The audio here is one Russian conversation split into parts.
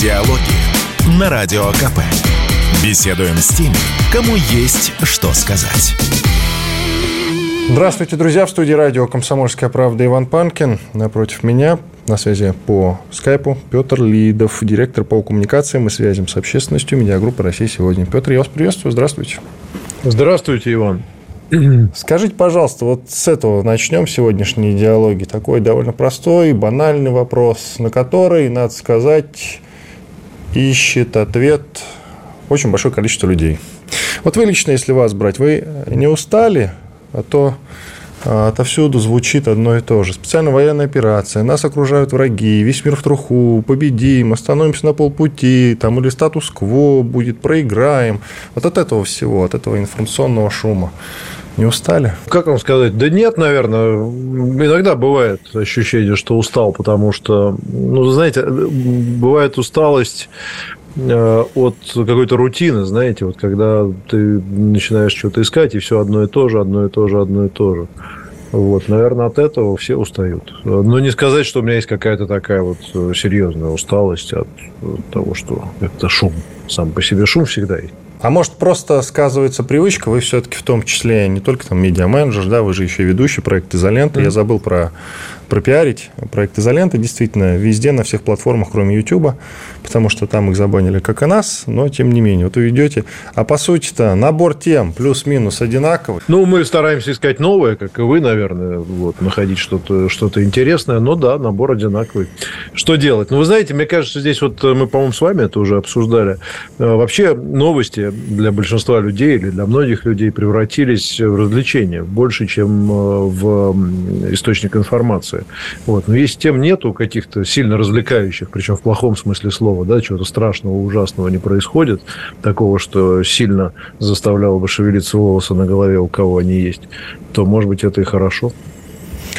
Диалоги на Радио КП. Беседуем с теми, кому есть что сказать. Здравствуйте, друзья. В студии радио «Комсомольская правда» Иван Панкин. Напротив меня на связи по скайпу Петр Лидов, директор по коммуникациям и связям с общественностью медиагруппы «Россия сегодня». Петр, я вас приветствую. Здравствуйте. Здравствуйте, Иван. Скажите, пожалуйста, вот с этого начнем сегодняшние диалоги. Такой довольно простой, банальный вопрос, на который, надо сказать, ищет ответ очень большое количество людей. Вот вы лично, если вас брать, вы не устали, а то отовсюду звучит одно и то же. Специальная военная операция, нас окружают враги, весь мир в труху, победим, остановимся на полпути, там или статус-кво будет, проиграем. Вот от этого всего, от этого информационного шума. Не устали? Как вам сказать? Да нет, наверное. Иногда бывает ощущение, что устал, потому что, ну, знаете, бывает усталость от какой-то рутины, знаете, вот когда ты начинаешь что-то искать, и все одно и то же, одно и то же, одно и то же. Вот, наверное, от этого все устают. Но не сказать, что у меня есть какая-то такая вот серьезная усталость от того, что это шум. Сам по себе шум всегда есть. А может, просто сказывается привычка, вы все-таки в том числе не только там медиа-менеджер, да, вы же еще и ведущий проекта «Изолента». Mm-hmm. Я забыл про пропиарить проект «Изолента». Действительно, везде, на всех платформах, кроме YouTube, потому что там их забанили, как и нас, но тем не менее. Вот вы идете, а по сути-то набор тем плюс-минус одинаковый. Ну, мы стараемся искать новое, как и вы, наверное, вот, находить что-то что интересное, но да, набор одинаковый. Что делать? Ну, вы знаете, мне кажется, здесь вот мы, по-моему, с вами это уже обсуждали. Э, вообще новости для большинства людей или для многих людей превратились в развлечения больше, чем э, в источник информации информации. Вот. Но если тем нету каких-то сильно развлекающих, причем в плохом смысле слова, да, чего-то страшного, ужасного не происходит, такого, что сильно заставляло бы шевелиться волосы на голове, у кого они есть, то, может быть, это и хорошо.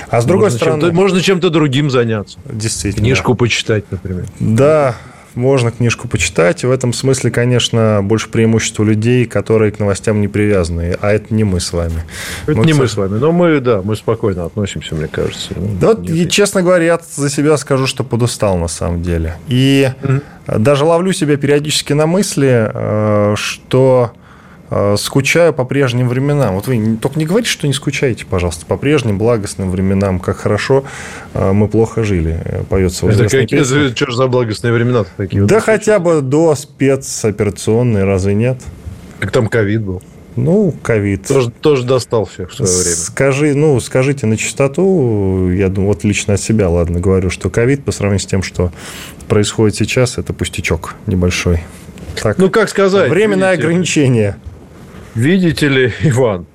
А с другой можно стороны... Чем можно чем-то другим заняться. Действительно. Книжку почитать, например. Да, можно книжку почитать. В этом смысле, конечно, больше преимущество людей, которые к новостям не привязаны. А это не мы с вами. Это мы, не мы с вами. Но мы, да, мы спокойно относимся, мне кажется. Да, вот, и, честно говоря, я за себя скажу, что подустал на самом деле. И mm-hmm. даже ловлю себя периодически на мысли, э, что скучаю по прежним временам. Вот вы только не говорите, что не скучаете, пожалуйста, по прежним благостным временам, как хорошо э, мы плохо жили, э, поется в Это какие, песне. Что же за благостные времена такие? Да вот хотя бы до спецоперационной, разве нет? Как там ковид был? Ну, ковид. Тоже, тоже достал всех в свое время. Скажи, ну, скажите на чистоту, я думаю, вот лично от себя, ладно, говорю, что ковид по сравнению с тем, что происходит сейчас, это пустячок небольшой. Так, ну, как сказать? Временное видите, ограничение. Видите ли, Иван,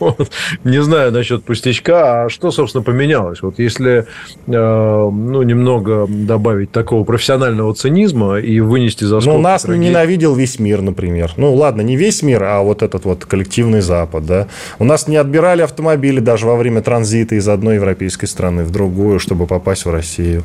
вот, не знаю насчет пустячка, а что, собственно, поменялось? Вот если, э, ну, немного добавить такого профессионального цинизма и вынести за скобки... Ну, нас трагедии... ненавидел весь мир, например. Ну, ладно, не весь мир, а вот этот вот коллективный Запад, да. У нас не отбирали автомобили даже во время транзита из одной европейской страны в другую, чтобы попасть в Россию.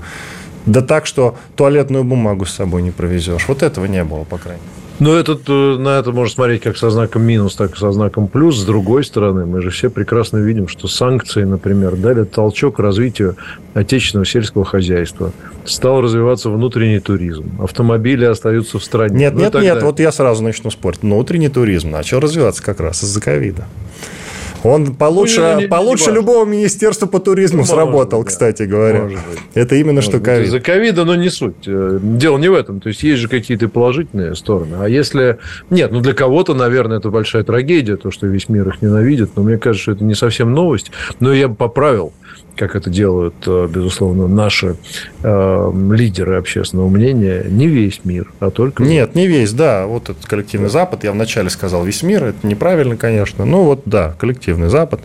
Да так, что туалетную бумагу с собой не провезешь. Вот этого не было, по крайней мере. Но этот, э, на это можно смотреть как со знаком минус, так и со знаком плюс. С другой стороны, мы же все прекрасно видим, что санкции, например, дали толчок развитию отечественного сельского хозяйства. Стал развиваться внутренний туризм. Автомобили остаются в стране. Нет, ну, нет, нет, вот я сразу начну спорить. Внутренний туризм начал развиваться как раз из-за ковида. Он получше, ну, не, не, получше не любого министерства по туризму ну, сработал, быть, кстати говоря. Это именно может что ковид. За ковида, но не суть. Э, дело не в этом. То есть, есть же какие-то положительные стороны. А если... Нет, ну, для кого-то, наверное, это большая трагедия, то, что весь мир их ненавидит. Но мне кажется, что это не совсем новость. Но я бы поправил как это делают, э, безусловно, наши э, лидеры общественного мнения, не весь мир, а только... Нет, не весь, да. Вот этот коллективный Запад, я вначале сказал весь мир, это неправильно, конечно. Ну вот, да, коллективный Запад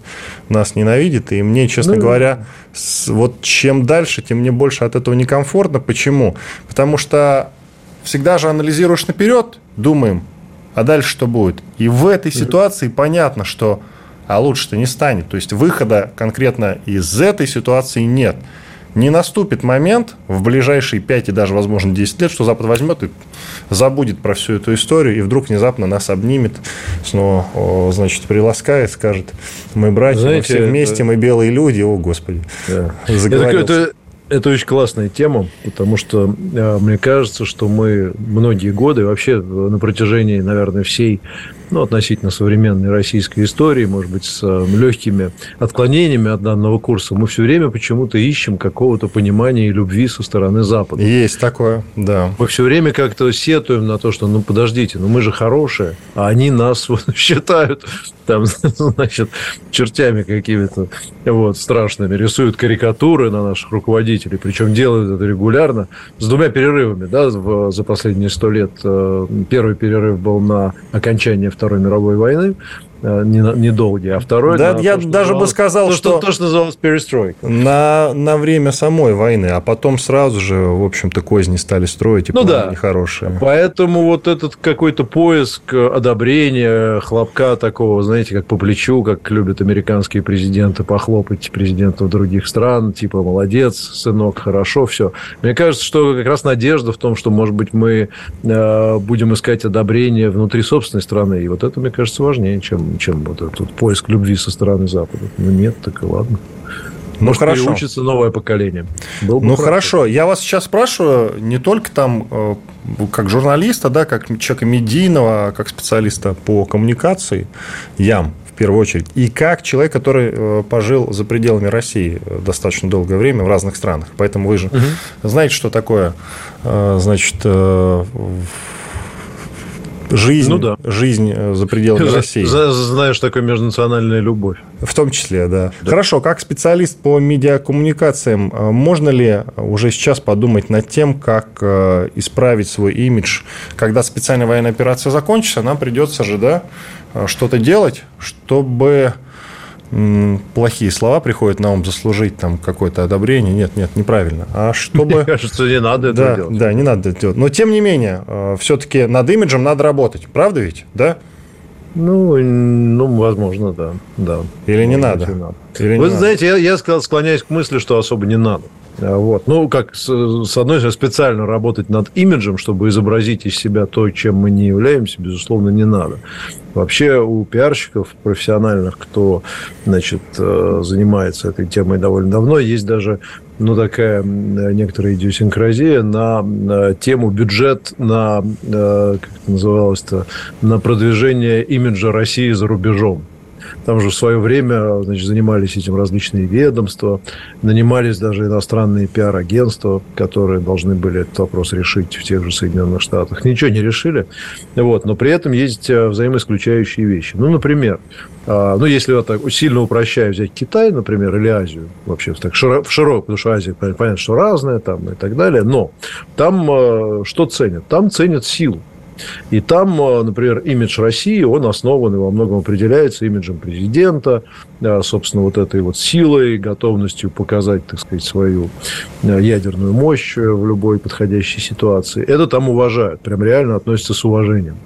нас ненавидит, и мне, честно ну, говоря, с, вот чем дальше, тем мне больше от этого некомфортно. Почему? Потому что всегда же анализируешь наперед, думаем, а дальше что будет? И в этой ситуации понятно, что а лучше-то не станет. То есть выхода конкретно из этой ситуации нет. Не наступит момент в ближайшие 5 и даже, возможно, 10 лет, что Запад возьмет и забудет про всю эту историю, и вдруг внезапно нас обнимет, снова, значит, приласкает, скажет, мы братья, Знаете, мы все вместе, это... мы белые люди, о, Господи, да. это, это, Это очень классная тема, потому что э, мне кажется, что мы многие годы, вообще на протяжении, наверное, всей ну, относительно современной российской истории, может быть, с э, легкими отклонениями от данного курса, мы все время почему-то ищем какого-то понимания и любви со стороны Запада. Есть такое, да. Мы все время как-то сетуем на то, что, ну, подождите, ну, мы же хорошие, а они нас вот, считают там, значит, чертями какими-то вот, страшными, рисуют карикатуры на наших руководителей, причем делают это регулярно, с двумя перерывами, да, за последние сто лет. Э, первый перерыв был на окончание Второй мировой войны, недолгие, а второй... Да, я то, даже бы сказал, то, что... То, что называлось перестройка. На, на время самой войны, а потом сразу же, в общем-то, козни стали строить, и ну, да. нехорошие. Поэтому вот этот какой-то поиск одобрения, хлопка такого, знаете, как по плечу, как любят американские президенты похлопать президентов других стран, типа, молодец, сынок, хорошо, все. Мне кажется, что как раз надежда в том, что, может быть, мы э, будем искать одобрение внутри собственной страны, и вот это, мне кажется, важнее, чем чем вот этот поиск любви со стороны Запада. Ну, нет, так и ладно. Ну, Может, хорошо. переучится новое поколение. Был бы ну, хорошо. хорошо. Я вас сейчас спрашиваю не только там э, как журналиста, да, как человека медийного, а как специалиста по коммуникации, ям, в первую очередь, и как человек, который э, пожил за пределами России достаточно долгое время в разных странах. Поэтому вы же угу. знаете, что такое, э, значит, жизнь, ну, да. жизнь э, за пределами России. Знаешь, такое межнациональная любовь. В том числе, да. да. Хорошо, как специалист по медиакоммуникациям, э, можно ли уже сейчас подумать над тем, как э, исправить свой имидж, когда специальная военная операция закончится, нам придется же, да, что-то делать, чтобы плохие слова приходят на ум заслужить там какое-то одобрение. Нет, нет, неправильно. А чтобы... Мне кажется, не надо это да, делать. Да, не надо это делать. Но, тем не менее, э, все-таки над имиджем надо работать. Правда ведь? Да? Ну, ну, возможно, да. да. Или не надо? надо. Или Вы не знаете, надо. Я, я склоняюсь к мысли, что особо не надо. А, вот. Ну, как, с, с одной стороны, специально работать над имиджем, чтобы изобразить из себя то, чем мы не являемся, безусловно, не надо. Вообще у пиарщиков профессиональных, кто значит, э, занимается этой темой довольно давно, есть даже ну, такая некоторая идиосинкразия на, тему бюджет на, э, как это называлось-то, на продвижение имиджа России за рубежом. Там же в свое время значит, занимались этим различные ведомства, нанимались даже иностранные пиар-агентства, которые должны были этот вопрос решить в тех же Соединенных Штатах. Ничего не решили. Вот, но при этом есть э, взаимоисключающие вещи. Ну, например, а, ну, если я так сильно упрощаю взять Китай, например, или Азию, вообще так широко, потому что Азия, понятно, что разная там и так далее, но там э, что ценят? Там ценят силу. И там, э, например, имидж России, он основан и во многом определяется имиджем президента, э, собственно, вот этой вот силой, готовностью показать, так сказать, свою э, ядерную мощь в любой подходящей ситуации. Это там уважают, прям реально относятся с уважением.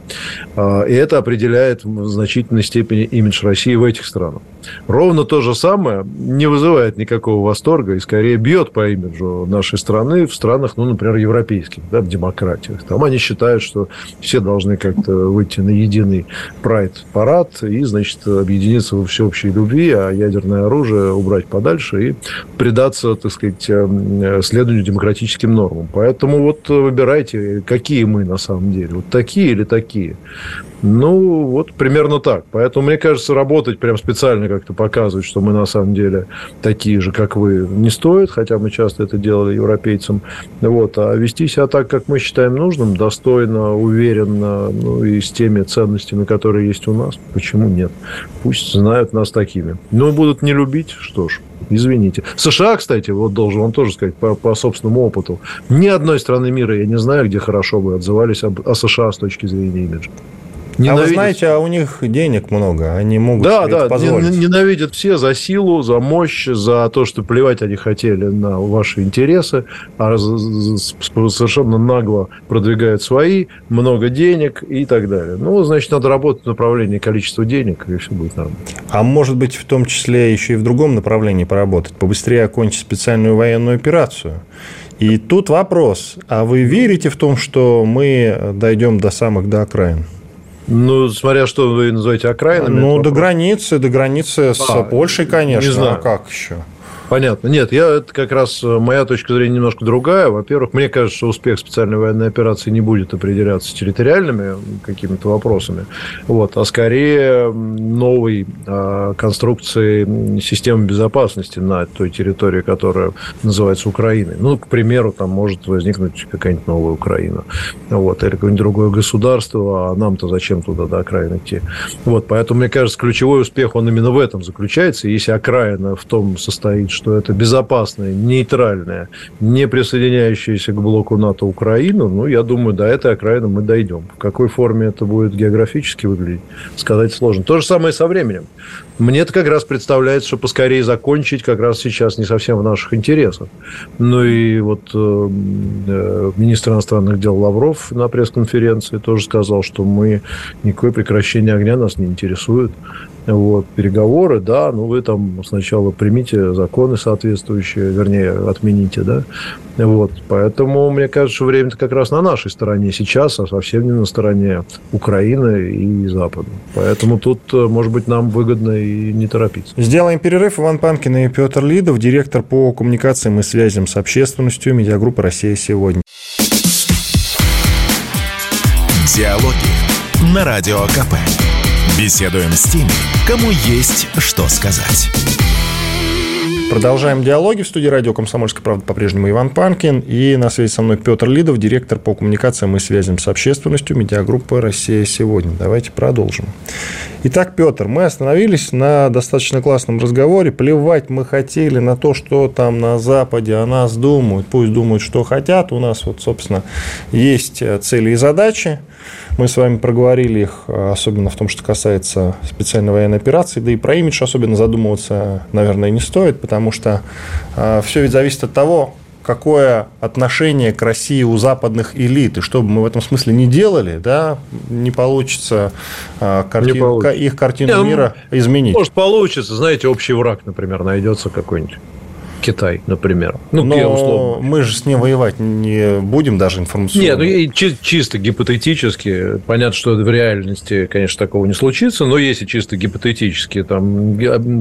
И это определяет в значительной степени имидж России в этих странах. Ровно то же самое не вызывает никакого восторга и скорее бьет по имиджу нашей страны в странах, ну, например, европейских, да, в демократиях. Там они считают, что все должны как-то выйти на единый прайд-парад и, значит, объединиться во всеобщей любви, а ядерное оружие убрать подальше и предаться, так сказать, э, следованию демократическим нормам. Поэтому вот выбирайте, какие мы на самом деле. Вот такие или такие. Ну, вот примерно так. Поэтому, мне кажется, работать прям специально как-то показывать, что мы на самом деле такие же, как вы, не стоит, хотя мы часто это делали европейцам. Вот. А вести себя так, как мы считаем нужным, достойно, уверенно, ну, и с теми ценностями, которые есть у нас, почему нет? Пусть знают нас такими. Но будут не любить, что ж, Извините. США, кстати, вот должен вам тоже сказать по, по собственному опыту. Ни одной страны мира я не знаю, где хорошо бы отзывались об, о США с точки зрения имиджа. Ненавидят. А вы знаете, а у них денег много, они могут да, себе да, это позволить. Ненавидят все за силу, за мощь, за то, что плевать они хотели на ваши интересы, а совершенно нагло продвигают свои, много денег и так далее. Ну, значит, надо работать в направлении количества денег, и все будет нормально. А может быть, в том числе еще и в другом направлении поработать, побыстрее окончить специальную военную операцию. И тут вопрос, а вы верите в том, что мы дойдем до самых до окраин? Ну, смотря что вы называете окраинами. Ну, до границы, до границы с а, Польшей, конечно. Не знаю. А как еще? Понятно. Нет, я это как раз моя точка зрения немножко другая. Во-первых, мне кажется, что успех специальной военной операции не будет определяться территориальными какими-то вопросами, вот, а скорее новой э, конструкцией системы безопасности на той территории, которая называется Украиной. Ну, к примеру, там может возникнуть какая-нибудь новая Украина, вот, или какое-нибудь другое государство, а нам-то зачем туда до окраин идти? Вот, поэтому, мне кажется, ключевой успех, он именно в этом заключается. Если окраина в том состоит, что это безопасная, нейтральная, не присоединяющаяся к блоку НАТО Украина, ну, я думаю, до этой окраины мы дойдем. В какой форме это будет географически выглядеть, сказать сложно. То же самое со временем. Мне это как раз представляется, что поскорее закончить как раз сейчас не совсем в наших интересах. Ну и вот э, э министр иностранных дел Лавров на пресс-конференции тоже сказал, что мы никакое прекращение огня нас не интересует. Вот, переговоры, да, ну вы там сначала примите законы соответствующие, вернее, отмените, да. Вот, поэтому, мне кажется, что время-то как раз на нашей стороне сейчас, а совсем не на стороне Украины и Запада. Поэтому тут, э, может быть, нам выгодно и не торопиться. Сделаем перерыв. Иван Панкин и Петр Лидов, директор по коммуникациям и связям с общественностью медиагруппы «Россия сегодня». Диалоги на Радио КП. Беседуем с теми, кому есть что сказать. Продолжаем диалоги в студии радио «Комсомольская правда» по-прежнему Иван Панкин. И на связи со мной Петр Лидов, директор по коммуникациям и связям с общественностью медиагруппы «Россия сегодня». Давайте продолжим. Итак, Петр, мы остановились на достаточно классном разговоре. Плевать мы хотели на то, что там на Западе о нас думают. Пусть думают, что хотят. У нас вот, собственно, есть цели и задачи. Мы с вами проговорили их, особенно в том, что касается специальной военной операции. Да и про имидж особенно задумываться, наверное, не стоит, потому что а, все ведь зависит от того, какое отношение к России у западных элит. И что бы мы в этом смысле не делали, да, не получится, а, картин, не получится. их картину не, ну, мира изменить. Может, получится. Знаете, общий враг, например, найдется какой-нибудь. Китай, например. Ну, Но условно. мы же с ним воевать не будем даже информационно. Нет, ну, чи- чисто гипотетически. Понятно, что в реальности, конечно, такого не случится, но если чисто гипотетически, там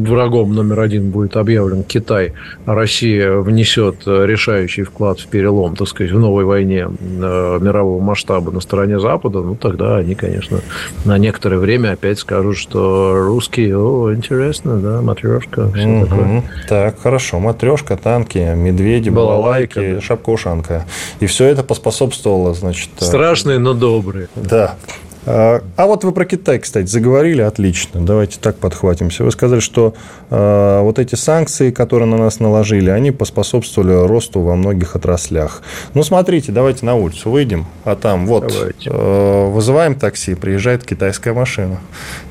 врагом номер один будет объявлен Китай, а Россия внесет решающий вклад в перелом, так сказать, в новой войне э, мирового масштаба на стороне Запада, ну, тогда они, конечно, на некоторое время опять скажут, что русские, о, интересно, да, матрешка, все угу. такое. Так, хорошо, матрешка матрешка, танки, медведи, балалайки, балалайка, да. шапка-ушанка. И все это поспособствовало, значит... Э, Страшные, но добрые. Да. А, а вот вы про Китай, кстати, заговорили, отлично. Давайте так подхватимся. Вы сказали, что э, вот эти санкции, которые на нас наложили, они поспособствовали росту во многих отраслях. Ну, смотрите, давайте на улицу выйдем, а там вот э, вызываем такси, приезжает китайская машина.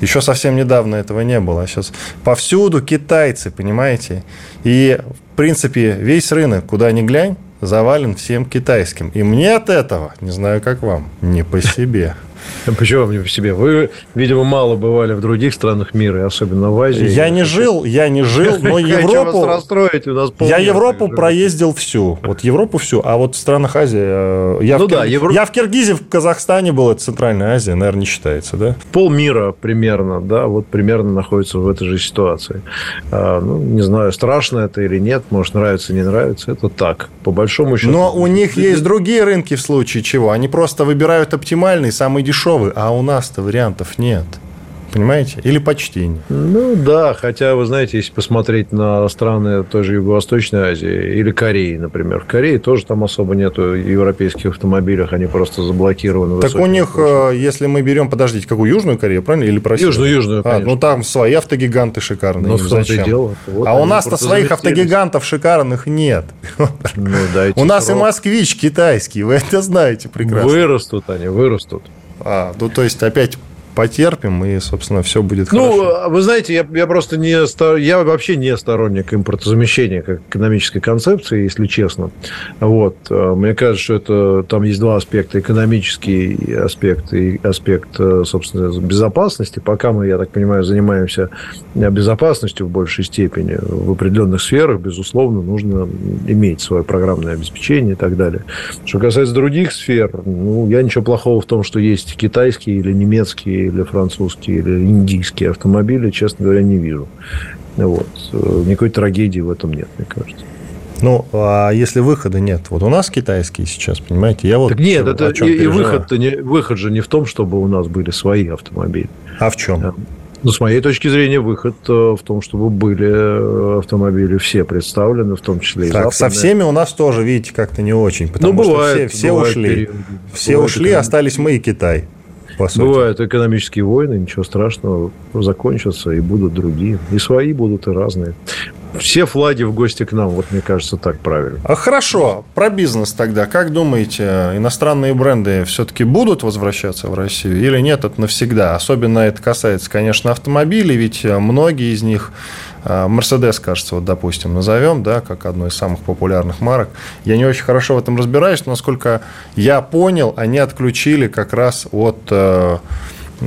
Еще совсем недавно этого не было, а сейчас повсюду китайцы, понимаете? И, в принципе, весь рынок, куда ни глянь, завален всем китайским. И мне от этого, не знаю, как вам, не по себе. Почему мне по себе? Вы, видимо, мало бывали в других странах мира, особенно в Азии. Я не жил, я не жил, но Европу... расстроить, у нас Я Европу проездил всю. Вот Европу всю, а вот в странах Азии... Э, я, ну в, да, Евро... я в Киргизии, в Казахстане был, это Центральная Азия, наверное, не считается, да? Полмира примерно, да, вот примерно находится в этой же ситуации. А, ну, не знаю, страшно это или нет, может, нравится, не нравится, это так, по большому счету. Но у них есть другие рынки в случае чего. Они просто выбирают оптимальный, самый дешевый, а у нас-то вариантов нет. Понимаете? Или почти нет. Ну да, хотя, вы знаете, если посмотреть на страны той же Юго-Восточной Азии или Кореи, например. В Корее тоже там особо нету европейских автомобилях, они просто заблокированы. Так у них, скоростью. Э, если мы берем, подождите, какую Южную Корею, правильно? Или про Южную, Южную, а, конечно. А, ну там свои автогиганты шикарные. Ну, зачем? Дело. Вот а у нас-то своих автогигантов шикарных нет. Ну, у нас и москвич китайский, вы это знаете прекрасно. Вырастут они, вырастут. А, ну то есть опять потерпим, и, собственно, все будет ну, хорошо. Ну, вы знаете, я, я просто не... Я вообще не сторонник импортозамещения как экономической концепции, если честно. Вот. Э, мне кажется, что это... Там есть два аспекта. Экономический аспект и аспект, э, собственно, безопасности. Пока мы, я так понимаю, занимаемся безопасностью в большей степени в определенных сферах, безусловно, нужно иметь свое программное обеспечение и так далее. Что касается других сфер, ну, я ничего плохого в том, что есть китайские или немецкие или французские или индийские автомобили, честно говоря, не вижу. Вот. Никакой трагедии в этом нет, мне кажется. Ну, а если выхода нет? Вот у нас китайские сейчас, понимаете? Я вот так нет, это и, и выход, не, выход же не в том, чтобы у нас были свои автомобили. А в чем? Ну, с моей точки зрения, выход э, в том, чтобы были э, автомобили все представлены, в том числе и так, Со всеми у нас тоже, видите, как-то не очень. Потому ну, бывает, что все, все бывает ушли. Периоды. Все бывает ушли, экономические... остались мы и Китай. По сути. Бывают экономические войны, ничего страшного, закончатся и будут другие. И свои будут, и разные все флаги в гости к нам. Вот мне кажется, так правильно. А хорошо, про бизнес тогда. Как думаете, иностранные бренды все-таки будут возвращаться в Россию или нет, это навсегда? Особенно это касается, конечно, автомобилей, ведь многие из них Мерседес, кажется, вот, допустим, назовем, да, как одну из самых популярных марок. Я не очень хорошо в этом разбираюсь, но насколько я понял, они отключили как раз от э,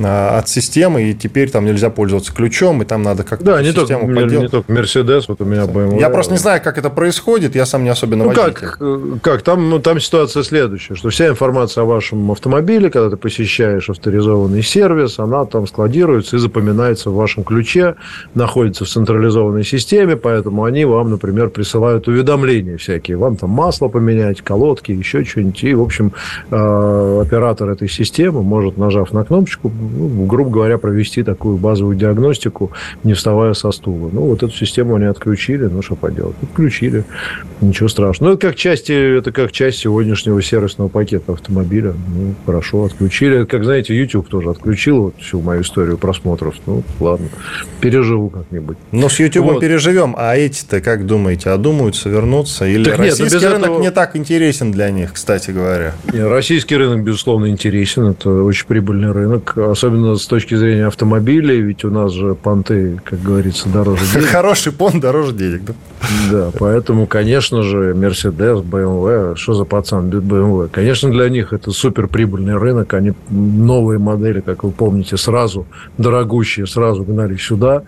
от системы, и теперь там нельзя пользоваться ключом, и там надо как-то да, не систему только, поделать. не только Mercedes, вот у меня BMW. Я просто не знаю, как это происходит, я сам не особенно ну, водитель. Как, э, как? Там, ну, там ситуация следующая, что вся информация о вашем автомобиле, когда ты посещаешь авторизованный сервис, она там складируется и запоминается в вашем ключе, находится в централизованной системе, поэтому они вам, например, присылают уведомления всякие. Вам там масло поменять, колодки, еще что-нибудь. И, в общем, э, оператор этой системы может, нажав на кнопочку, ну, грубо говоря, провести такую базовую диагностику, не вставая со стула. Ну, вот эту систему они отключили, ну, что поделать. Отключили, ничего страшного. Ну, это как часть, это как часть сегодняшнего сервисного пакета автомобиля. Ну, хорошо, отключили. Как, знаете, YouTube тоже отключил вот всю мою историю просмотров. Ну, ладно, переживу как-нибудь. Ну, с YouTube вот. переживем, а эти-то, как думаете, одумаются, вернутся? Или так российский нет, рынок этого... не так интересен для них, кстати говоря? Нет, российский рынок, безусловно, интересен. Это очень прибыльный рынок особенно с точки зрения автомобилей, ведь у нас же понты, как говорится, дороже денег. Хороший понт дороже денег, да? Да, поэтому, конечно же, Mercedes, BMW, что за пацан BMW? Конечно, для них это супер прибыльный рынок, они новые модели, как вы помните, сразу дорогущие, сразу гнали сюда,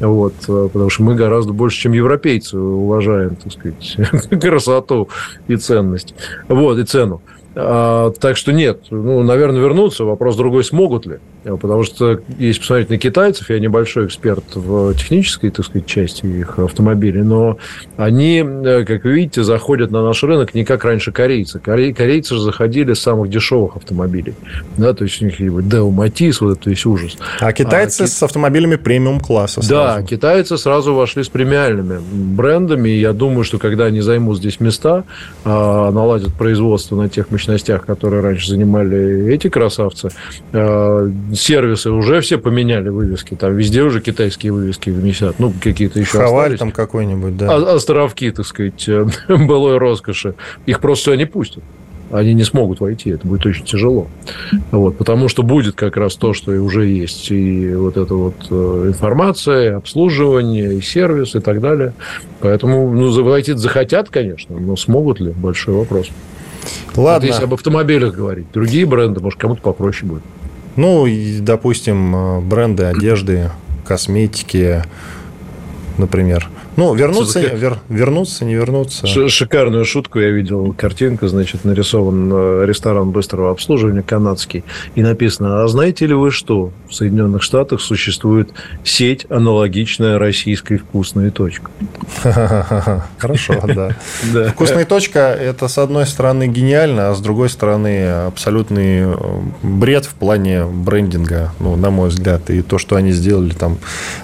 вот, потому что мы гораздо больше, чем европейцы, уважаем, так сказать, красоту и ценность, вот, и цену. А, так что нет, ну, наверное, вернуться. Вопрос другой, смогут ли. Потому что, если посмотреть на китайцев, я небольшой эксперт в технической, так сказать, части их автомобилей, но они, э, как вы видите, заходят на наш рынок не как раньше корейцы. Корейцы же заходили с самых дешевых автомобилей. Да, то есть у них Deo Matiz, вот это весь ужас. А китайцы а, с автомобилями премиум-класса Да, китайцы сразу вошли с премиальными брендами. И я думаю, что когда они займут здесь места, а, наладят производство на тех мощностях, которые раньше занимали эти красавцы, а, сервисы уже все поменяли вывески. Там везде уже китайские вывески висят. Ну, какие-то еще Хаваль там какой-нибудь, да. А, островки, так сказать, былой роскоши. Их просто не пустят. Они не смогут войти, это будет очень тяжело. Вот, потому что будет как раз то, что и уже есть. И вот эта вот э, информация, и обслуживание, и сервис, и так далее. Поэтому ну, войти захотят, конечно, но смогут ли? Большой вопрос. Ладно. Это если об автомобилях говорить. Другие бренды, может, кому-то попроще будет. Ну, допустим, э, бренды одежды, косметики, например. Ну, вернуться, вер, вернуться, не вернуться. Шикарную шутку я видел. Картинка, значит, нарисован э, ресторан быстрого обслуживания канадский. И написано, а знаете ли вы что? В Соединенных Штатах существует сеть, аналогичная российской «Вкусная точка». Хорошо, да. «Вкусная точка» – это, с одной стороны, гениально, а с другой стороны, абсолютный э, бред в плане брендинга, ну, на мой взгляд. И то, что они сделали там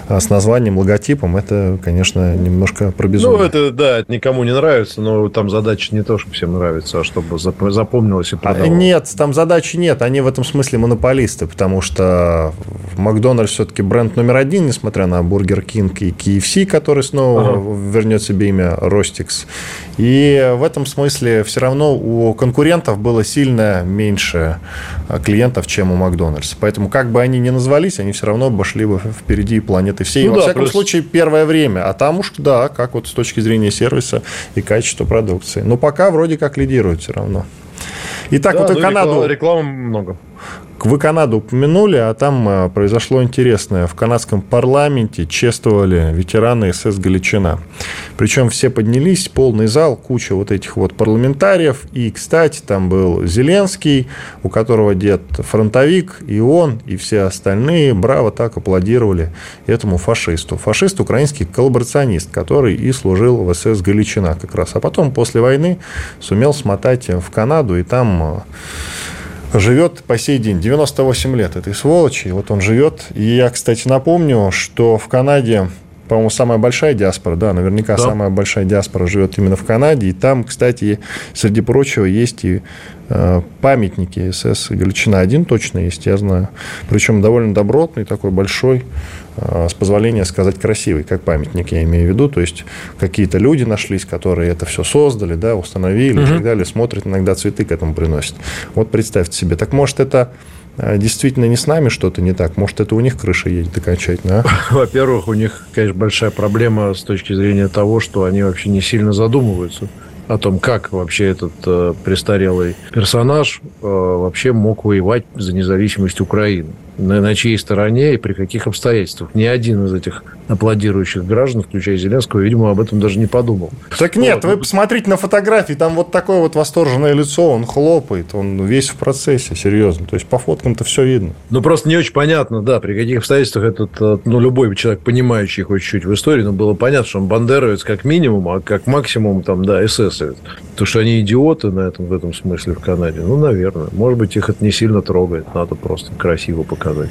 э, с названием, логотипом, это, конечно, немножко про безумие. Ну, это, да, это никому не нравится, но там задача не то, чтобы всем нравится, а чтобы запомнилось и продавалось. А, нет, там задачи нет. Они в этом смысле монополисты, потому что Макдональдс все-таки бренд номер один, несмотря на Burger King и KFC, который снова ага. вернет себе имя Ростикс. И в этом смысле все равно у конкурентов было сильно меньше а, клиентов, чем у Макдональдса. Поэтому как бы они ни назвались, они все равно обошли бы впереди планеты всей. Ну, Во да, всяком плюс... случае, первое время. А там уж, да, как вот с точки зрения сервиса и качества продукции. Но пока вроде как лидируют все равно. Итак, да, вот ну, Канаду... Рекламы много. Вы Канаду упомянули, а там э, произошло интересное. В канадском парламенте чествовали ветераны СС «Галичина». Причем все поднялись, полный зал, куча вот этих вот парламентариев. И, кстати, там был Зеленский, у которого дед фронтовик, и он, и все остальные браво так аплодировали этому фашисту. Фашист украинский коллаборационист, который и служил в СС «Галичина» как раз. А потом, после войны, сумел смотать в Канаду, и там э, живет по сей день. 98 лет этой сволочи. Вот он живет. И я, кстати, напомню, что в Канаде по-моему, самая большая диаспора, да, наверняка да. самая большая диаспора живет именно в Канаде. И там, кстати, среди прочего, есть и э, памятники СС Галичина. Один точно есть, я знаю. Причем довольно добротный, такой большой, с позволения сказать красивый, как памятник я имею в виду. То есть какие-то люди нашлись, которые это все создали, да, установили угу. и так далее. Смотрят, иногда цветы к этому приносят. Вот представьте себе. Так может это а действительно не с нами что-то не так? Может, это у них крыша едет окончательно? А? Во-первых, у них, конечно, большая проблема с точки зрения того, что они вообще не сильно задумываются о том, как вообще этот э, престарелый персонаж э, вообще мог воевать за независимость Украины на, на чьей стороне и при каких обстоятельствах. Ни один из этих аплодирующих граждан, включая Зеленского, видимо, об этом даже не подумал. Так нет, вот. вы посмотрите на фотографии, там вот такое вот восторженное лицо, он хлопает, он весь в процессе, серьезно. То есть по фоткам-то все видно. Ну, просто не очень понятно, да, при каких обстоятельствах этот, э, ну, любой человек, понимающий хоть чуть-чуть в истории, ну, было понятно, что он бандеровец как минимум, а как максимум, там, да, эсэсовец. То, что они идиоты на этом, в этом смысле в Канаде, ну, наверное. Может быть, их это не сильно трогает, надо просто красиво показать сказать.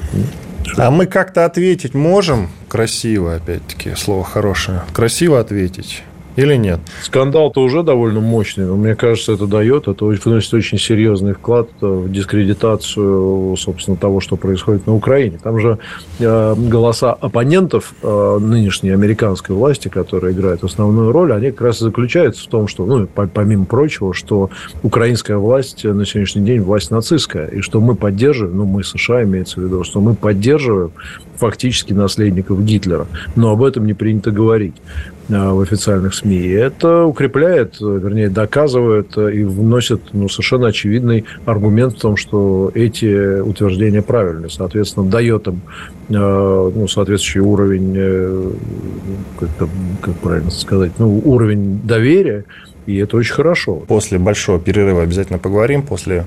А мы как-то ответить можем красиво, опять-таки, слово хорошее. Красиво ответить. Или нет? Скандал-то уже довольно мощный, но мне кажется, это дает, это вносит очень серьезный вклад в дискредитацию, собственно, того, что происходит на Украине. Там же э, голоса оппонентов э, нынешней американской власти, которые играют основную роль, они как раз и заключаются в том, что, ну, помимо прочего, что украинская власть на сегодняшний день власть нацистская, и что мы поддерживаем, ну, мы США имеется в виду, что мы поддерживаем фактически наследников Гитлера. Но об этом не принято говорить. Э, в официальных СМИ. Это укрепляет, вернее, доказывает и вносит ну, совершенно очевидный аргумент в том, что эти утверждения правильны. Соответственно, дает им э, ну, соответствующий уровень, э, как, как правильно сказать, ну, уровень доверия, и это очень хорошо. После большого перерыва обязательно поговорим. После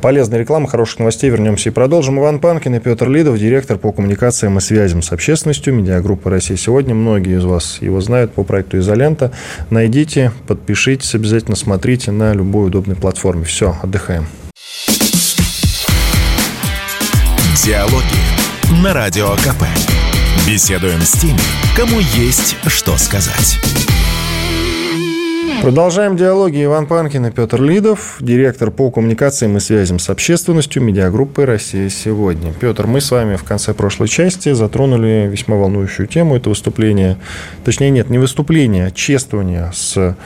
полезной рекламы, хороших новостей. Вернемся и продолжим. Иван Панкин и Петр Лидов, директор по коммуникациям и связям с общественностью медиагруппы «Россия сегодня». Многие из вас его знают по проекту «Изолента». Найдите, подпишитесь, обязательно смотрите на любой удобной платформе. Все, отдыхаем. Диалоги на Радио КП. Беседуем с теми, кому есть что сказать. Продолжаем диалоги. Иван Панкин и Петр Лидов, директор по коммуникациям и связям с общественностью медиагруппы «Россия сегодня». Петр, мы с вами в конце прошлой части затронули весьма волнующую тему. Это выступление, точнее нет, не выступление, а чествование с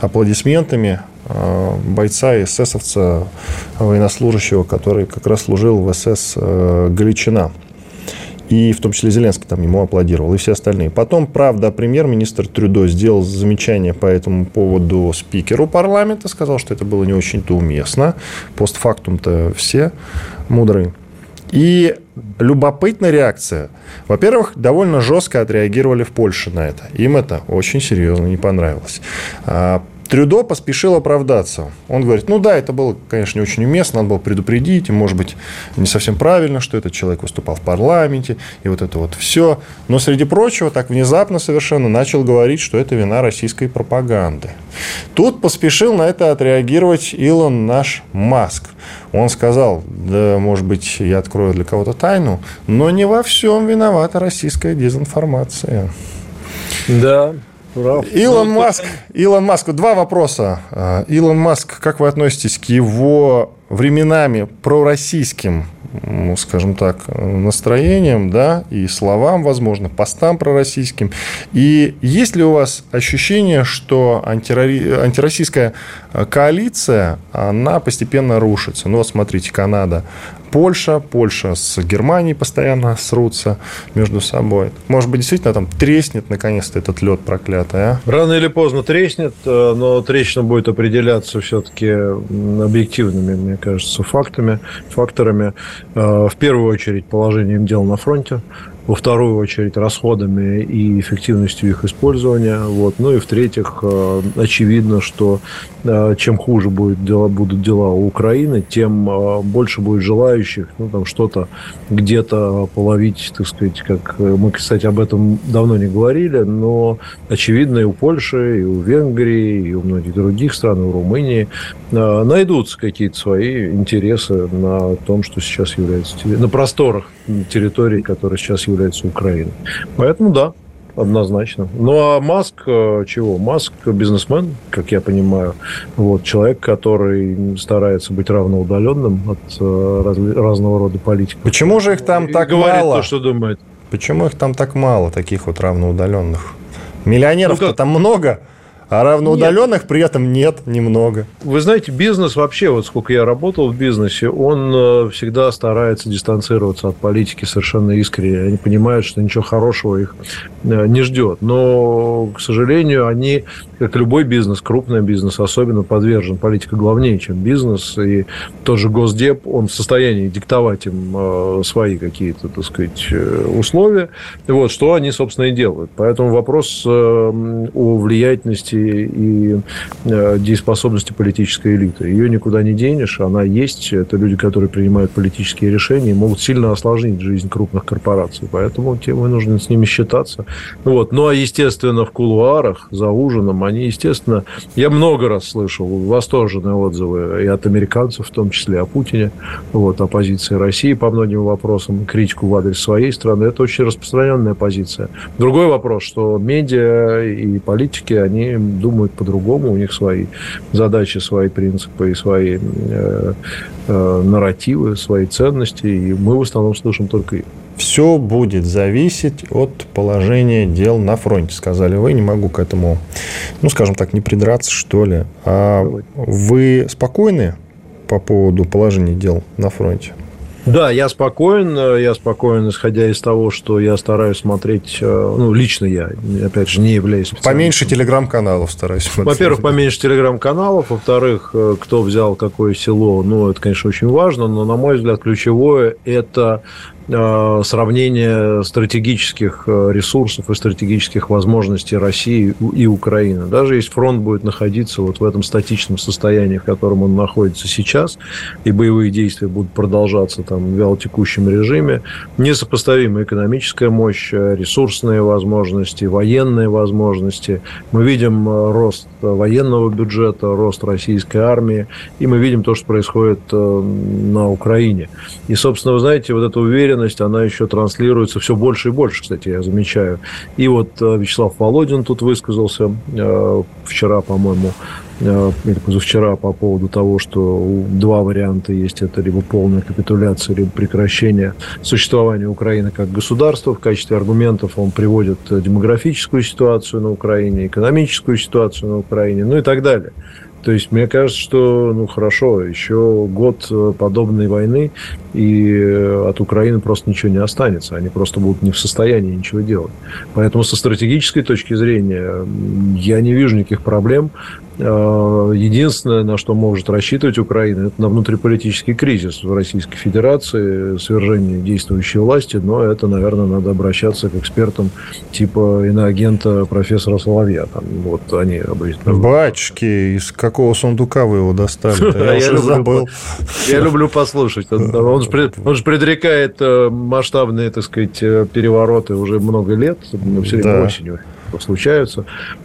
аплодисментами э, бойца эсэсовца, военнослужащего, который как раз служил в СС э, Галичина и в том числе Зеленский там ему аплодировал, и все остальные. Потом, правда, премьер-министр Трюдо сделал замечание по этому поводу спикеру парламента, сказал, что это было не очень-то уместно. Постфактум-то все мудрые. И любопытная реакция. Во-первых, довольно жестко отреагировали в Польше на это. Им это очень серьезно не понравилось. Трюдо поспешил оправдаться. Он говорит, ну да, это было, конечно, не очень уместно, надо было предупредить, и, может быть, не совсем правильно, что этот человек выступал в парламенте, и вот это вот все. Но, среди прочего, так внезапно совершенно начал говорить, что это вина российской пропаганды. Тут поспешил на это отреагировать Илон наш Маск. Он сказал, да, может быть, я открою для кого-то тайну, но не во всем виновата российская дезинформация. Да, Прав. Илон ну, Маск, Илон Маск, два вопроса. А, Илон Маск, как вы относитесь к его временами пророссийским, ну, скажем так, настроениям, да, и словам, возможно, постам пророссийским. И есть ли у вас ощущение, что антироссийская антироссийская коалиция, она постепенно рушится? Ну, вот смотрите, Канада Польша, Польша с Германией постоянно срутся между собой. Может быть, действительно там треснет наконец-то этот лед проклятый, а? Рано или поздно треснет, э, но трещина будет определяться все-таки объективными, мне кажется, фактами, факторами. Э, в первую очередь положением дел на фронте во вторую очередь расходами и эффективностью их использования. Вот. Ну и в-третьих, э, очевидно, что э, чем хуже будет дела, будут дела у Украины, тем э, больше будет желающих ну, там что-то где-то половить, так сказать, как мы, кстати, об этом давно не говорили, но очевидно и у Польши, и у Венгрии, и у многих других стран, и у Румынии найдутся какие-то свои интересы на том, что сейчас является на просторах территории, которые сейчас являются Украиной. Поэтому да, однозначно. Ну а Маск э, чего? Маск бизнесмен, как я понимаю, вот человек, который старается быть равноудаленным от э, раз, разного рода политиков. Почему же их там И так говорит мало? то, что думает. Почему их там так мало таких вот равноудаленных? Миллионеров-то ну, там много, а равноудаленных нет. при этом нет немного. Вы знаете, бизнес вообще, вот сколько я работал в бизнесе, он э, всегда старается дистанцироваться от политики совершенно искренне. Они понимают, что ничего хорошего их э, не ждет. Но, к сожалению, они, как любой бизнес, крупный бизнес, особенно подвержен политика главнее, чем бизнес. И тот же Госдеп, он в состоянии диктовать им э, свои какие-то, так сказать, условия. Вот, что они, собственно, и делают. Поэтому вопрос о влиятельности и э, дееспособности политической элиты. Ее никуда не денешь, она есть. Это люди, которые принимают политические решения и могут сильно осложнить жизнь крупных корпораций. Поэтому те мы нужно с ними считаться. Вот. Ну, а, естественно, в кулуарах, за ужином, они, естественно... Я много раз слышал восторженные отзывы и от американцев, в том числе о Путине, вот, о позиции России по многим вопросам, критику в адрес своей страны. Это очень распространенная позиция. Другой вопрос, что медиа и политики, они думают по-другому, у них свои задачи, свои принципы и свои э, э, нарративы, свои ценности, и мы в основном слышим только их. Все будет зависеть от положения дел на фронте, сказали вы. Не могу к этому, ну, скажем так, не придраться, что ли. А вы спокойны по поводу положения дел на фронте? Да, я спокоен. Я спокоен, исходя из того, что я стараюсь смотреть, э, ну, лично я, опять же, не являюсь Поменьше телеграм-каналов стараюсь смотреть. Во-первых, поменьше телеграм-каналов. Во-вторых, э, кто взял какое село, ну, это, конечно, очень важно, но, на мой взгляд, ключевое – это Э, сравнение стратегических э, ресурсов и стратегических возможностей России и Украины. Даже если фронт будет находиться вот в этом статичном состоянии, в котором он находится сейчас, и боевые действия будут продолжаться там в вялотекущем режиме, несопоставимая экономическая мощь, ресурсные возможности, военные возможности. Мы видим э, рост военного бюджета, рост российской армии, и мы видим то, что происходит на Украине. И, собственно, вы знаете, вот эта уверенность уверенность, она еще транслируется все больше и больше, кстати, я замечаю. И вот э, Вячеслав Володин тут высказался э, вчера, по-моему, э, или позавчера по поводу того, что два варианта есть. Это либо полная капитуляция, либо прекращение существования Украины как государства. В качестве аргументов он приводит демографическую ситуацию на Украине, экономическую ситуацию на Украине, ну и так далее. То есть, мне кажется, что, ну, хорошо, еще год э, подобной войны, и э, от Украины просто ничего не останется. Они просто будут не в состоянии ничего делать. Поэтому со стратегической точки зрения я не вижу никаких проблем единственное, на что может рассчитывать Украина, это на внутриполитический кризис в Российской Федерации, свержение действующей власти, но это, наверное, надо обращаться к экспертам типа иноагента профессора Соловья. Там, вот они обычно... Батюшки, из какого сундука вы его достали? Я забыл. Я люблю послушать. Он же предрекает э, масштабные, так сказать, э, перевороты уже много лет, все время осенью случаются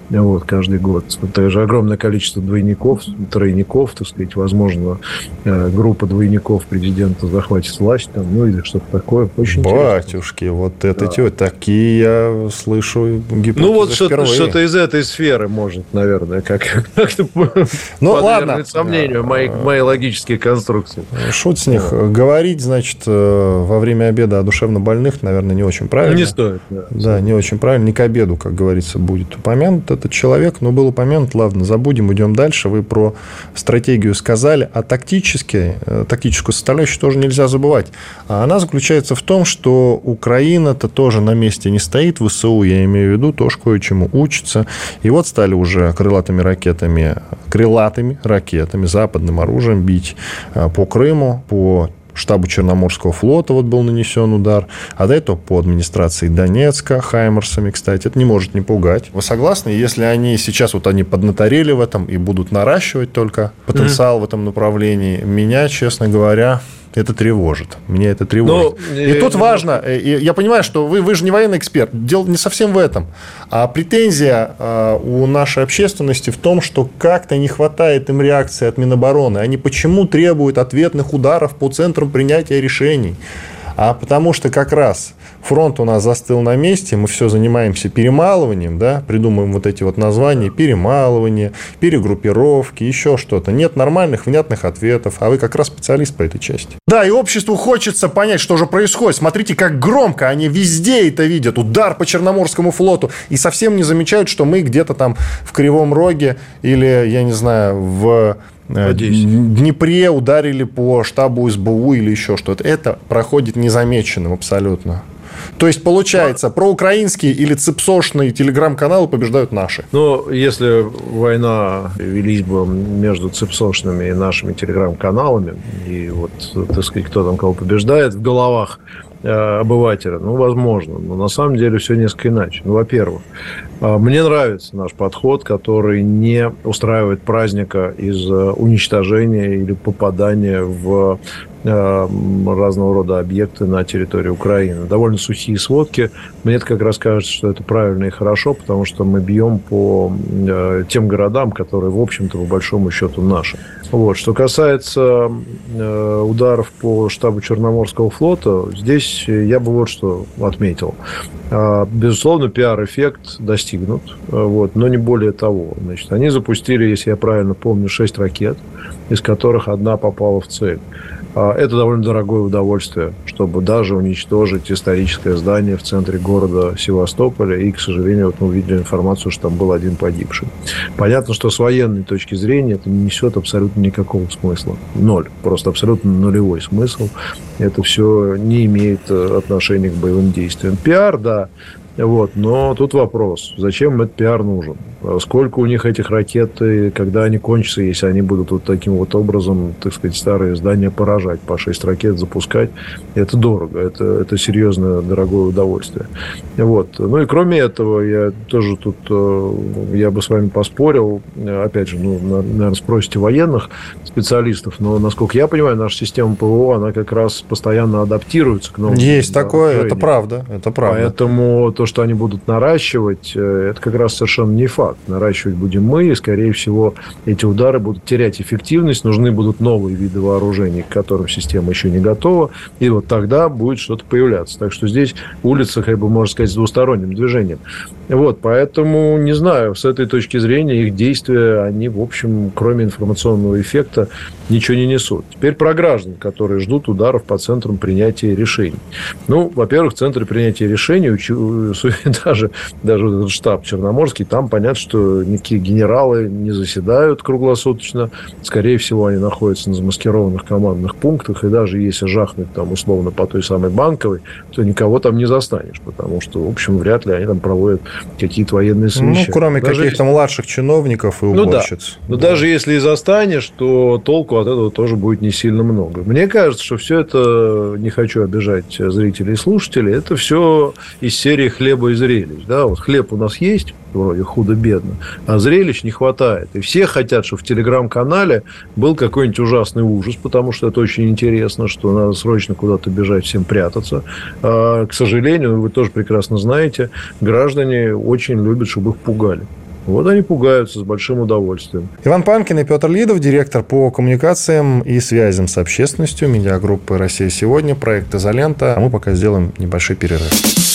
вот, каждый год. Также огромное количество двойников, тройников, так сказать, возможно, э, группа двойников президента захватит власть, там, ну или что-то такое. Очень Батюшки, интересно. вот это да. такие я слышу гипотезы Ну вот что-то, что из этой сферы может, наверное, как, как-то ну, ладно. сомнению мои, мои логические конструкции. Шут с них. Говорить, значит, э, во время обеда о душевно больных, наверное, не очень правильно. Не стоит. Да, да не очень правильно. Не к обеду, как говорится говорится, будет упомянут этот человек, но был упомянут, ладно, забудем, идем дальше. Вы про стратегию сказали, а тактически, э, тактическую составляющую тоже нельзя забывать. А она заключается в том, что Украина-то тоже на месте не стоит, ВСУ, я имею в виду, тоже кое-чему учится. И вот стали уже крылатыми ракетами, крылатыми ракетами, западным оружием бить э, по Крыму, по штабу Черноморского флота вот был нанесен удар, а до этого по администрации Донецка, Хаймерсами, кстати. Это не может не пугать. Вы согласны? Если они сейчас вот они поднаторели в этом и будут наращивать только потенциал mm-hmm. в этом направлении, меня, честно говоря, это тревожит. Меня это тревожит. Но, ну, и э, тут важно, э, я понимаю, что вы, вы же не военный эксперт. Дело не совсем в этом. А претензия э, у нашей общественности в том, что как-то не хватает им реакции от Минобороны. Они почему требуют ответных ударов по центрам принятия решений? А потому что как раз фронт у нас застыл на месте, мы все занимаемся перемалыванием, да, придумываем вот эти вот названия, перемалывание, перегруппировки, еще что-то. Нет нормальных, внятных ответов, а вы как раз специалист по этой части. Да, и обществу хочется понять, что же происходит. Смотрите, как громко они везде это видят. Удар по Черноморскому флоту. И совсем не замечают, что мы где-то там в Кривом Роге или, я не знаю, в Днепре ударили по штабу СБУ или еще что-то. Это проходит незамеченным абсолютно. То есть, получается, проукраинские или цепсошные телеграм-каналы побеждают наши. Ну, если война велись бы между цепсошными и нашими телеграм-каналами, и вот, так сказать, кто там кого побеждает в головах Э, обывателя. Ну, возможно. Но на самом деле все несколько иначе. Ну, во-первых, э, мне нравится наш подход, который не устраивает праздника из э, уничтожения или попадания в разного рода объекты на территории Украины. Довольно сухие сводки. Мне это как раз кажется, что это правильно и хорошо, потому что мы бьем по тем городам, которые, в общем-то, по большому счету наши. Вот. Что касается ударов по штабу Черноморского флота, здесь я бы вот что отметил. Безусловно, пиар-эффект достигнут, вот, но не более того. Значит, они запустили, если я правильно помню, 6 ракет, из которых одна попала в цель. А, это довольно дорогое удовольствие, чтобы даже уничтожить историческое здание в центре города Севастополя. И, к сожалению, вот мы увидели информацию, что там был один погибший. Понятно, что с военной точки зрения это не несет абсолютно никакого смысла. Ноль. Просто абсолютно нулевой смысл. Это все не имеет э, отношения к боевым действиям. Пиар, да, вот. Но тут вопрос, зачем этот пиар нужен? Сколько у них этих ракет, и когда они кончатся, если они будут вот таким вот образом, так сказать, старые здания поражать, по 6 ракет запускать, это дорого, это, это серьезное дорогое удовольствие. Вот. Ну и кроме этого, я тоже тут, э, я бы с вами поспорил, опять же, ну, наверное, спросите военных специалистов, но, насколько я понимаю, наша система ПВО, она как раз постоянно адаптируется к новым. Есть такое, это правда, это правда. Поэтому то, что они будут наращивать, э, это как раз совершенно не факт. Наращивать будем мы, и, скорее всего, эти удары будут терять эффективность, нужны будут новые виды вооружений, к которым система еще не готова, и вот тогда будет что-то появляться. Так что здесь улица, как бы, можно сказать, с двусторонним движением. Вот, поэтому, не знаю, с этой точки зрения их действия, они, в общем, кроме информационного эффекта, ничего не несут. Теперь про граждан, которые ждут ударов по центрам принятия решений. Ну, во-первых, центры принятия решений, даже, даже вот этот штаб Черноморский, там понятно, что никакие генералы не заседают круглосуточно. Скорее всего, они находятся на замаскированных командных пунктах, и даже если жахнуть там условно по той самой банковой, то никого там не застанешь, потому что, в общем, вряд ли они там проводят какие-то военные совещания. Ну, кроме каких-то младших чиновников и уборщиц. Ну да, но да. даже если и застанешь, то толку от этого тоже будет не сильно много. Мне кажется, что все это, не хочу обижать зрителей и слушателей, это все из серии хлеба и зрелищ. Да? Вот хлеб у нас есть, вроде худо-бедно, а зрелищ не хватает. И все хотят, чтобы в телеграм-канале был какой-нибудь ужасный ужас, потому что это очень интересно, что надо срочно куда-то бежать, всем прятаться. А, к сожалению, вы тоже прекрасно знаете, граждане очень любят, чтобы их пугали. Вот они пугаются с большим удовольствием. Иван Панкин и Петр Лидов, директор по коммуникациям и связям с общественностью медиагруппы «Россия сегодня», проект «Изолента». А мы пока сделаем небольшой перерыв.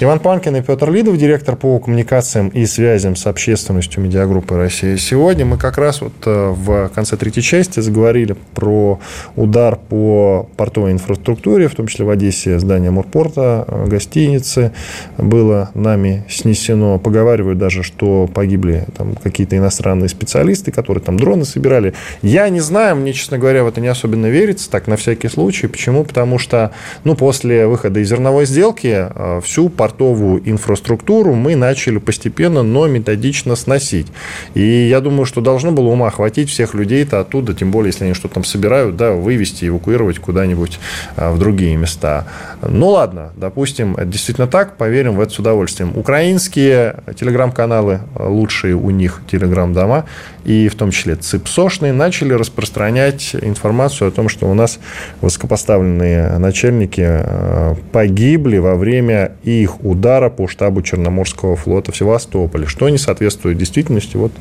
Иван Панкин и Петр Лидов, директор по коммуникациям и связям с общественностью медиагруппы «Россия». Сегодня мы как раз вот э, в конце третьей части заговорили про удар по портовой инфраструктуре, в том числе в Одессе здание Мурпорта, э, гостиницы было нами снесено. Поговаривают даже, что погибли там какие-то иностранные специалисты, которые там дроны собирали. Я не знаю, мне, честно говоря, в это не особенно верится, так на всякий случай. Почему? Потому что ну, после выхода из зерновой сделки э, всю портовую инфраструктуру мы начали постепенно, но методично сносить. И я думаю, что должно было ума хватить всех людей-то оттуда, тем более, если они что-то там собирают, да, вывести, эвакуировать куда-нибудь а, в другие места. Ну ладно, допустим, это действительно так, поверим в это с удовольствием. Украинские телеграм-каналы, лучшие у них телеграм-дома, и в том числе ЦИПСОшные, начали распространять информацию о том, что у нас высокопоставленные начальники а, погибли во время их удара по штабу Черноморского флота в Севастополе, что не соответствует действительности. Вот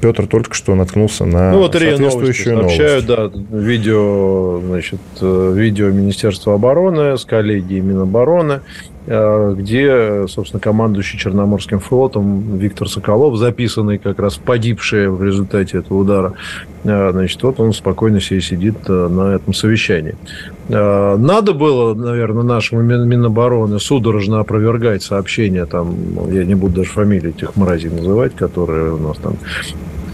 Петр только что наткнулся на ну, вот соответствующую новость. Сообщают, да, видео, значит, э, видео Министерства обороны с коллегией Минобороны, где, собственно, командующий Черноморским флотом Виктор Соколов, записанный как раз погибший в результате этого удара, э, значит, вот он спокойно себе сидит э, на этом совещании. Надо было, наверное, нашему Минобороны судорожно опровергать сообщения, там, я не буду даже фамилии этих мразей называть, которые у нас там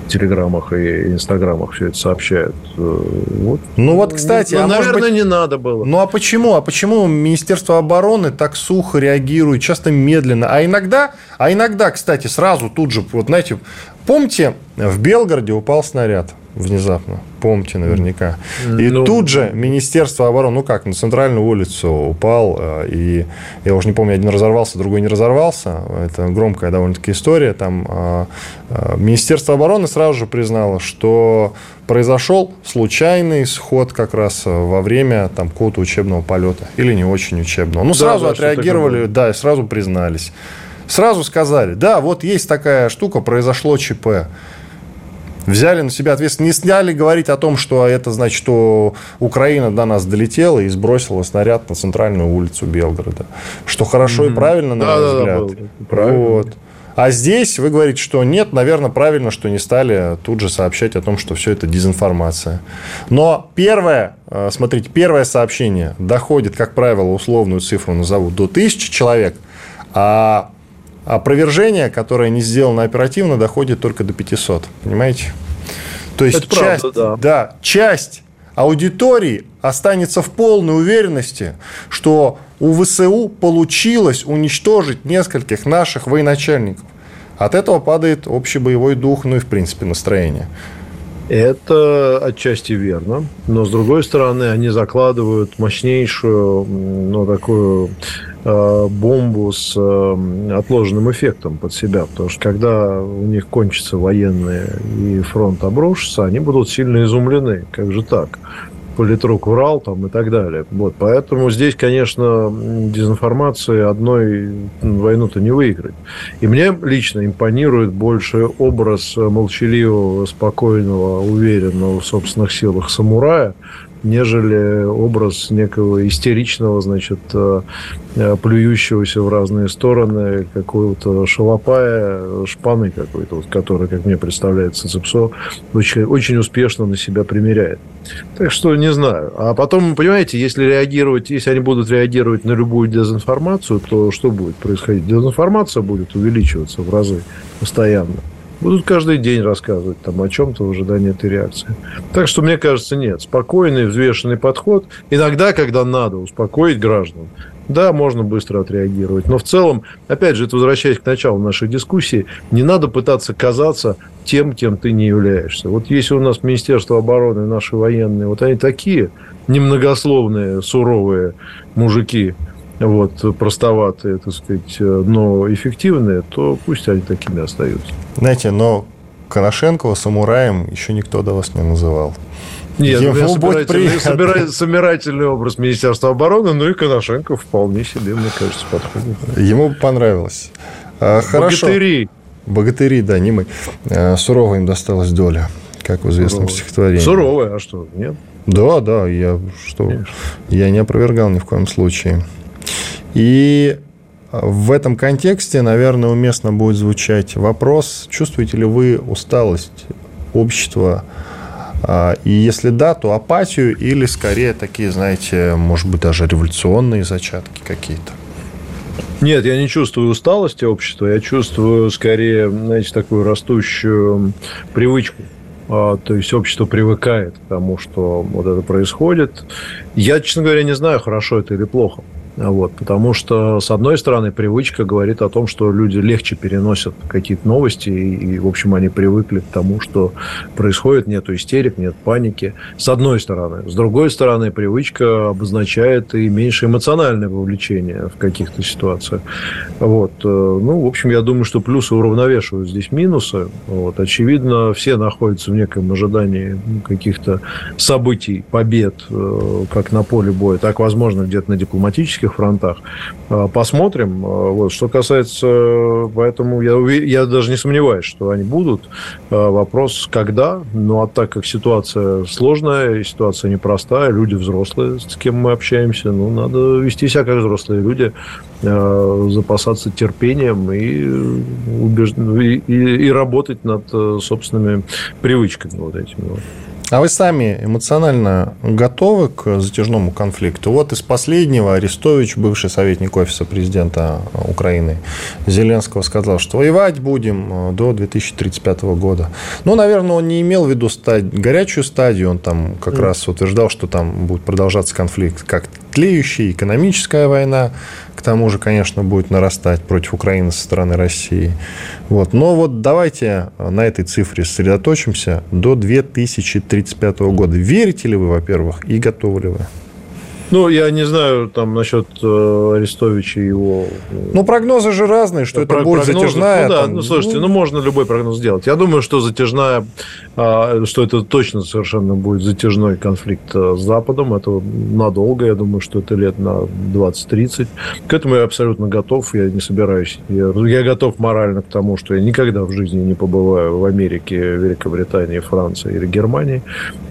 телеграммах и инстаграмах все это сообщают. Э, вот. Ну вот, кстати, ну, а наверное, быть... не надо было. Ну а почему? А почему Министерство обороны так сухо реагирует, часто медленно? А иногда, а иногда, кстати, сразу тут же, вот знаете, помните, в Белгороде упал снаряд внезапно. Помните наверняка. И ну, тут же Министерство обороны, ну как, на центральную улицу упал, э, и я уже не помню, один разорвался, другой не разорвался. Это громкая довольно-таки история. Там э, э, Министерство обороны сразу же признало, что произошел случайный сход как раз во время там какого-то учебного полета. Или не очень учебного. Ну, сразу да, отреагировали, да, и сразу признались. Сразу сказали, да, вот есть такая штука, произошло ЧП взяли на себя ответственность, не сняли говорить о том, что это значит, что Украина до нас долетела и сбросила снаряд на центральную улицу Белгорода. Что хорошо mm-hmm. и правильно, на да, мой взгляд. Да, да, правильно. Вот. А здесь вы говорите, что нет, наверное, правильно, что не стали тут же сообщать о том, что все это дезинформация. Но первое, э, смотрите, первое сообщение доходит, как правило, условную цифру назову, до тысячи человек, а опровержение, которое не сделано оперативно, доходит только до 500. Понимаете? То есть Это часть, правда, да. Да, часть аудитории останется в полной уверенности, что у ВСУ получилось уничтожить нескольких наших военачальников. От этого падает общий боевой дух, ну и, в принципе, настроение. Это отчасти верно, но с другой стороны они закладывают мощнейшую, ну такую бомбу с э, отложенным эффектом под себя. Потому что когда у них кончатся военные и фронт обрушится, они будут сильно изумлены. Как же так? политрук врал там и так далее. Вот, поэтому здесь, конечно, дезинформации одной войну-то не выиграть. И мне лично импонирует больше образ молчаливого, спокойного, уверенного в собственных силах самурая, нежели образ некого истеричного, значит, э, э, плюющегося в разные стороны какого-то шалопая, шпаны какой-то, вот, который, как мне представляется, Цепсо очень, очень успешно на себя примеряет. Так что не знаю. А потом, понимаете, если реагировать, если они будут реагировать на любую дезинформацию, то что будет происходить? Дезинформация будет увеличиваться в разы постоянно. Будут каждый день рассказывать там о чем-то в ожидании этой реакции. Так что, мне кажется, нет. Спокойный, взвешенный подход. Иногда, когда надо успокоить граждан, да, можно быстро отреагировать. Но в целом, опять же, это возвращаясь к началу нашей дискуссии, не надо пытаться казаться тем, кем ты не являешься. Вот если у нас Министерство обороны, наши военные, вот они такие немногословные, суровые мужики, вот, простоватые, так сказать, но эффективные, то пусть они такими остаются. Знаете, но Коношенкова самураем еще никто до вас не называл. Нет, Ему ну, собирательный, собирательный, собирательный образ Министерства обороны, ну и Коношенко вполне себе, мне кажется, подходит. Ему понравилось. А, хорошо. Богатыри. Богатыри, да, не мы. А, суровая им досталась доля, как в известном Суровая. стихотворении. Суровая, а что, нет? Да, да, я, что, я не опровергал ни в коем случае. И в этом контексте, наверное, уместно будет звучать вопрос, чувствуете ли вы усталость общества а, и если да, то апатию или скорее такие, знаете, может быть, даже революционные зачатки какие-то? Нет, я не чувствую усталости общества, я чувствую скорее, знаете, такую растущую привычку. А, то есть общество привыкает к тому, что вот это происходит. Я, честно говоря, не знаю, хорошо это или плохо. Вот, потому что, с одной стороны, привычка говорит о том, что люди легче переносят какие-то новости, и, и, в общем, они привыкли к тому, что происходит, нет истерик, нет паники. С одной стороны. С другой стороны, привычка обозначает и меньше эмоциональное вовлечение в каких-то ситуациях. Вот. Э, ну, в общем, я думаю, что плюсы уравновешивают здесь минусы. Вот. Очевидно, все находятся в неком ожидании каких-то событий, побед, э, как на поле боя, так, возможно, где-то на дипломатических политических фронтах. А, посмотрим. А, вот. Что касается... Поэтому я, я даже не сомневаюсь, что они будут. А, вопрос, когда. Ну, а так как ситуация сложная, ситуация непростая, люди взрослые, с кем мы общаемся, ну, надо вести себя как взрослые люди, запасаться терпением и, убеж... и, и, и работать над э, собственными привычками вот этими. Вот. А вы сами эмоционально готовы к затяжному конфликту? Вот из последнего Арестович, бывший советник офиса президента Украины Зеленского, сказал, что воевать будем э, до 2035 года. Ну, наверное, он не имел в виду стадь, горячую стадию, он там как mm. раз утверждал, что там будет продолжаться конфликт как тлеющий, экономическая война, к тому же, конечно, будет нарастать против Украины со стороны России. Вот. Но вот давайте на этой цифре сосредоточимся до 2035 года. Верите ли вы, во-первых, и готовы ли вы? Ну, я не знаю там насчет э, Арестовича и его... Э, ну, прогнозы же разные, что это будет прогнозы, затяжная... Ну, да, там... ну, слушайте, ну, можно любой прогноз сделать. Я думаю, что затяжная, э, что это точно совершенно будет затяжной конфликт э, с Западом. Это надолго, я думаю, что это лет на 20-30. К этому я абсолютно готов, я не собираюсь. Я, я готов морально к тому, что я никогда в жизни не побываю в Америке, Великобритании, Франции или Германии.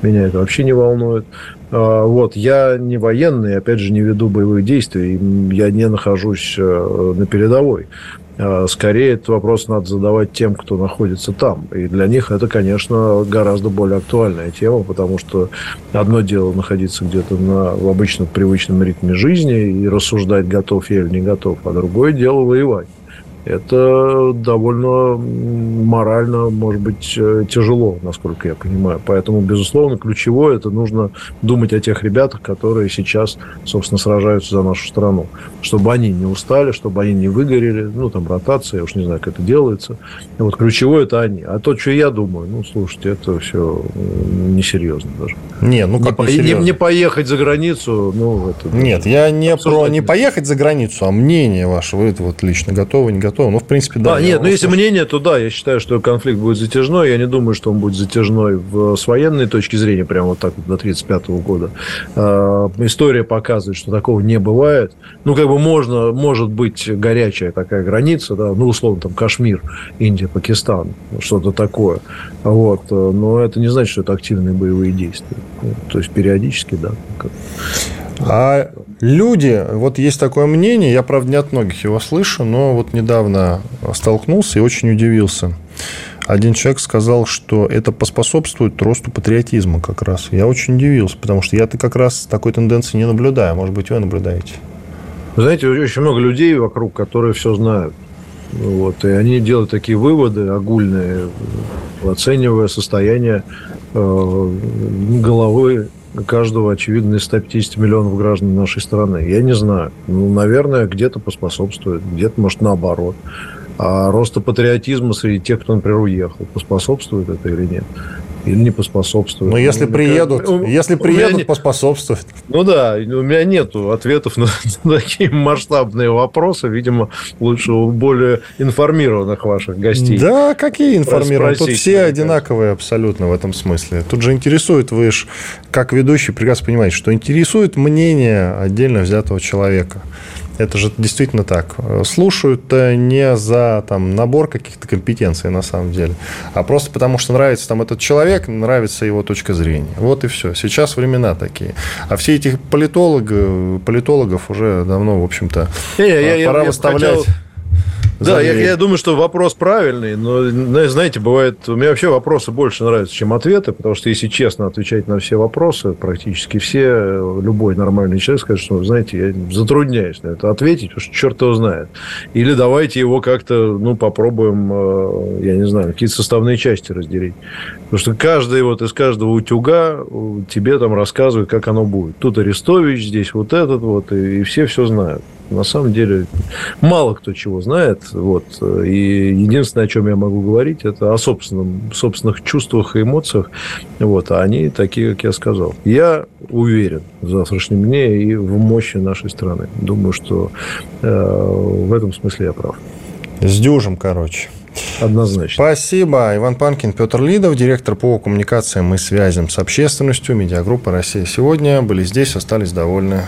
Меня это вообще не волнует. А, вот, я не военный, опять же, не веду боевых действий, я не нахожусь э, на передовой. А, скорее, этот вопрос надо задавать тем, кто находится там. И для них это, конечно, гораздо более актуальная тема, потому что одно дело находиться где-то на, в обычном привычном ритме жизни и рассуждать, готов я или не готов, а другое дело воевать это довольно морально, может быть, э, тяжело, насколько я понимаю. Поэтому, безусловно, ключевое это нужно думать о тех ребятах, которые сейчас, собственно, сражаются за нашу страну. Чтобы они не устали, чтобы они не выгорели. Ну, там, ротация, я уж не знаю, как это делается. И вот ключевое это они. А то, что я думаю, ну, слушайте, это все несерьезно даже. Не, ну как не, не, не поехать за границу, ну, это... Нет, я не про не поехать за границу, а мнение ваше. Вы это вот лично готовы, не готовы? Готовы. Ну, в принципе, да. А, нет, ну, если мнение, то да, я считаю, что конфликт будет затяжной. Я не думаю, что он будет затяжной в, с военной точки зрения, прямо вот так вот до 1935 года. Э, история показывает, что такого не бывает. Ну, как бы можно, может быть горячая такая граница, да, ну, условно, там, Кашмир, Индия, Пакистан, что-то такое. Вот. Но это не значит, что это активные боевые действия. То есть, периодически, да. А люди, вот есть такое мнение, я, правда, не от многих его слышу, но вот недавно столкнулся и очень удивился. Один человек сказал, что это поспособствует росту патриотизма как раз. Я очень удивился, потому что я-то как раз такой тенденции не наблюдаю. Может быть, вы наблюдаете? Знаете, очень много людей вокруг, которые все знают. Вот, и они делают такие выводы огульные, оценивая состояние э, головы каждого, очевидно, из 150 миллионов граждан нашей страны. Я не знаю. Ну, наверное, где-то поспособствует, где-то, может, наоборот. А росту патриотизма среди тех, кто, например, уехал, поспособствует это или нет? Или не поспособствует. Но если ну, приедут, как... если приедут, не... поспособствует. Ну да, у меня нет ответов на, на такие масштабные вопросы. Видимо, лучше у более информированных ваших гостей. Да, какие информированные? Тут все одинаковые абсолютно в этом смысле. Тут же интересует, вы же как ведущий прекрасно понимаете, что интересует мнение отдельно взятого человека. Это же действительно так. Слушают не за там, набор каких-то компетенций на самом деле, а просто потому, что нравится там этот человек, нравится его точка зрения. Вот и все. Сейчас времена такие. А все эти политологи, политологов уже давно, в общем-то, я, пора я, выставлять... Хотел да, я, я думаю, что вопрос правильный, но, знаете, бывает, у меня вообще вопросы больше нравятся, чем ответы, потому что, если честно отвечать на все вопросы, практически все, любой нормальный человек скажет, что, знаете, я затрудняюсь на это ответить, потому что черт его знает. Или давайте его как-то, ну, попробуем, э, я не знаю, какие-то составные части разделить. Потому что каждый вот из каждого утюга тебе там рассказывает, как оно будет. Тут Арестович, здесь вот этот вот, и, и все все знают на самом деле мало кто чего знает. Вот. И единственное, о чем я могу говорить, это о собственном, собственных чувствах и эмоциях. Вот. А они такие, как я сказал. Я уверен в завтрашнем дне и в мощи нашей страны. Думаю, что э, в этом смысле я прав. С дюжем, короче. Однозначно. Спасибо. Иван Панкин, Петр Лидов, директор по коммуникациям и связям с общественностью, медиагруппа «Россия сегодня». Были здесь, остались довольны.